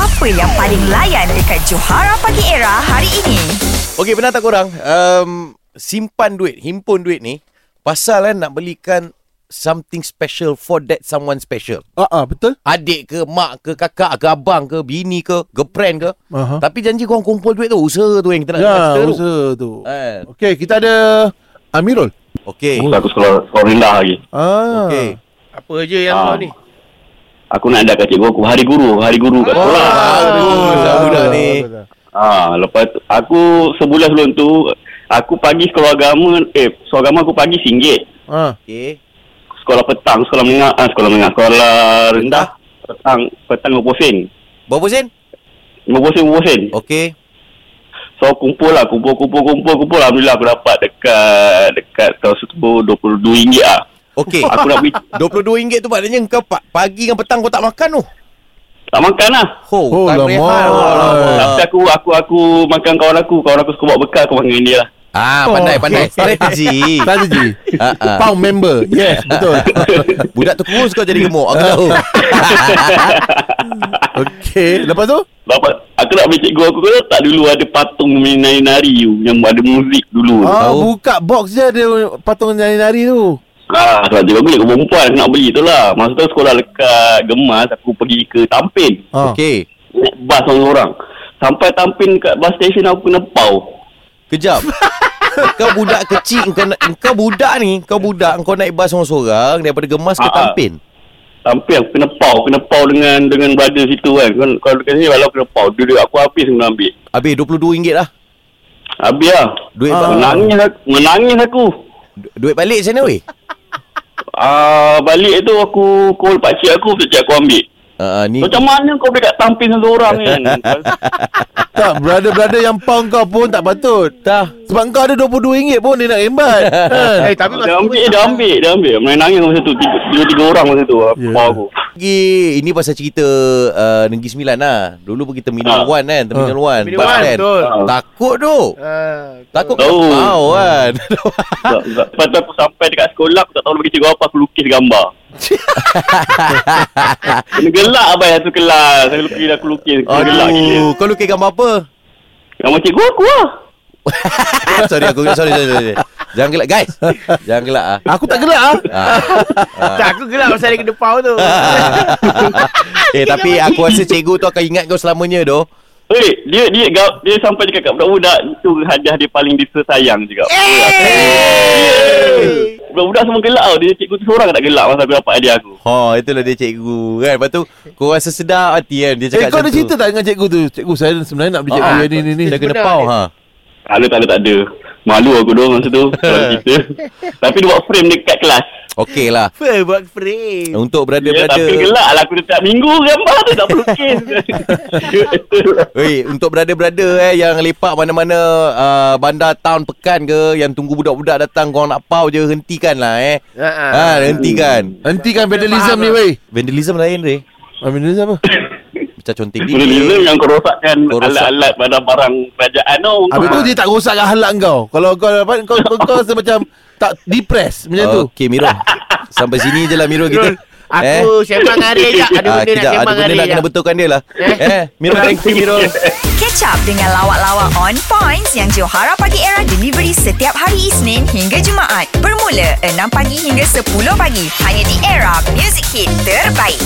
Apa yang paling layan dekat Johara Pagi Era hari ini? Okey, pernah tak korang um, simpan duit, himpun duit ni pasal kan nak belikan something special for that someone special. Ah, ah betul. Adik ke, mak ke, kakak ke, abang ke, bini ke, girlfriend ke. Aha. Tapi janji korang kumpul duit tu, usaha tu yang kita nak Ya, cerita tu. usaha tu. Eh, Okey, kita ada Amirul. Okey. Aku sekolah, sekolah rendah lagi. Ah. Okey. Apa je yang Ah. kau ni? Aku nak ada kat cikgu aku hari guru, hari guru kat sekolah. Aduh, budak ni. Ah, lepas tu, aku sebulan sebelum tu aku pagi sekolah agama eh sekolah agama aku pagi RM1. Ah. Okey. Sekolah petang, sekolah menengah, ah, sekolah menengah, sekolah rendah petang petang 50 sen. Berapa sen? 50 sen 50 sen. Okey. So kumpul lah, kumpul kumpul kumpul kumpul alhamdulillah aku dapat dekat dekat tahun tu RM22 ah. Okey. Aku nak beli RM22 tu maknanya kau pa- pagi dengan petang kau tak makan tu. tak makan lah. Oh, Oh, tak berehat. Tapi aku aku aku makan kawan aku, kawan aku suka bawa bekal aku makan dia lah. Ah, pandai, Oh, pandai. okey. Strategi. Strategi. Ah, ah. Pound member. Yes, betul. Budak tu kurus kau jadi gemuk. Aku tahu. Okey, lepas tu? Bapak, aku nak beli cikgu aku kata tak dulu ada patung menari-nari tu yang ada muzik dulu. Ah, Tahu. buka box je ada patung nari-nari tu. Ah, sebab cikgu aku ni perempuan aku nak beli tu lah. Masa tu sekolah dekat Gemas aku pergi ke Tampin. Ah. Okey. Naik bas orang-orang. Sampai Tampin kat bus station aku kena pau. Kejap. kau budak kecil kau, nak, kau budak ni kau budak kau naik bas seorang-seorang daripada Gemas ke Ah, ah. Tampin Tampin aku kena pau. Kena pau dengan dengan brother situ kan. Kalau dekat sini walau kena pau. Duduk aku habis kena ambil. habis RM22 lah Habis lah. duit Ah. Menangis aku. Menangis aku. du- duit balik macam mana weh Ah, balik tu aku call pakcik aku, pakcik aku ambil. uh, ni Macam mana kau boleh kat Tampin seorang kan? Tak, brother-brother yang pound kau pun tak patut. dah Sebab kau ada RM22 pun dia nak rembat. kan? Eh, tapi dia ambil, dia ambil, dia ambil. Main nangis masa tu. Tiga, tiga, tiga orang masa tu. Yeah. aku. Pergi Ini pasal cerita uh, Negeri Sembilan lah Dulu pergi Terminal Ah. 1 kan Terminal 1 Terminal one, betul. Ah. Takut tu Ah, Takut Tahu. kau kan Lepas tu aku sampai dekat sekolah, aku tak tahu lagi cikgu apa, aku lukis gambar. Kena gelak abang satu kelas. Saya lukis, aku lukis. Kena gelak gila. Kau lukis gambar apa Gambar cikgu aku lah. sorry aku sorry, sorry, sorry. Jangan gelak guys Jangan gelak ah. Aku tak gelak ah. ah. tak, aku gelap pasal dia kena pau tu. eh tapi aku rasa cikgu tu akan ingat kau selamanya doh. Eh, dia dia dia, dia sampai cakap kat budak-budak itu hadiah dia paling disayang juga. Budak-budak semua gelak tau. Dia cikgu tu seorang tak gelak masa aku dapat hadiah aku. Ha itulah dia cikgu kan. Lepas tu kau rasa sedar hati kan dia Eh, cakap kau ada tu. cerita tak dengan cikgu tu? Cikgu saya sebenarnya nak beli cikgu Ah, yang ni ni ni. Dia kena pau ha. Tak ada, tak ada, tak ada. Malu aku doang masa tu. Kalau cerita. Tapi dia buat frame dekat kelas. Okey lah. Buat frame? Untuk Ya, tapi gelak lah aku setiap minggu gambar tu tak pelukis. Weh, untuk brother-brother eh yang lepak mana-mana uh, bandar town pekan ke yang tunggu budak-budak datang kau nak pau je hentikan lah eh. Ha, ha. Ha, hentikan. Hentikan vandalism ni weh. Vandalism lain re. Ah, vandalism apa? Macam Lizam dikit. yang kau rosakkan Kau rosak. alat-alat barang-barang kerajaan tu. Habis tu dia tak rosakkan halak kau. Kalau kau apa kau kau, kau rasa macam tak depress macam tu. Okey Miro. Sampai sini je lah Miro kita. Aku sembang dengan Arya je. Ada Ah, benda nak kejap, ada sembang benda dengan nak Arya kena betulkan dia lah. Eh? Eh, Miro thank you Miro. Catch up dengan lawak-lawak on points yang Johara Pagi Era delivery setiap hari Isnin hingga Jumaat. Bermula 6 pagi hingga 10 pagi. Hanya di Era Music Hit terbaik.